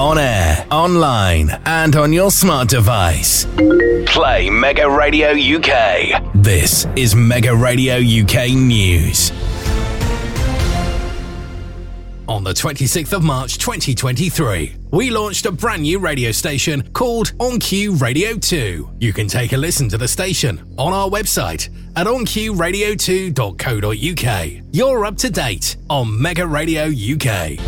on air, online, and on your smart device. Play Mega Radio UK. This is Mega Radio UK News. On the 26th of March 2023, we launched a brand new radio station called OnCue Radio 2. You can take a listen to the station on our website at oncueradio2.co.uk. You're up to date on Mega Radio UK.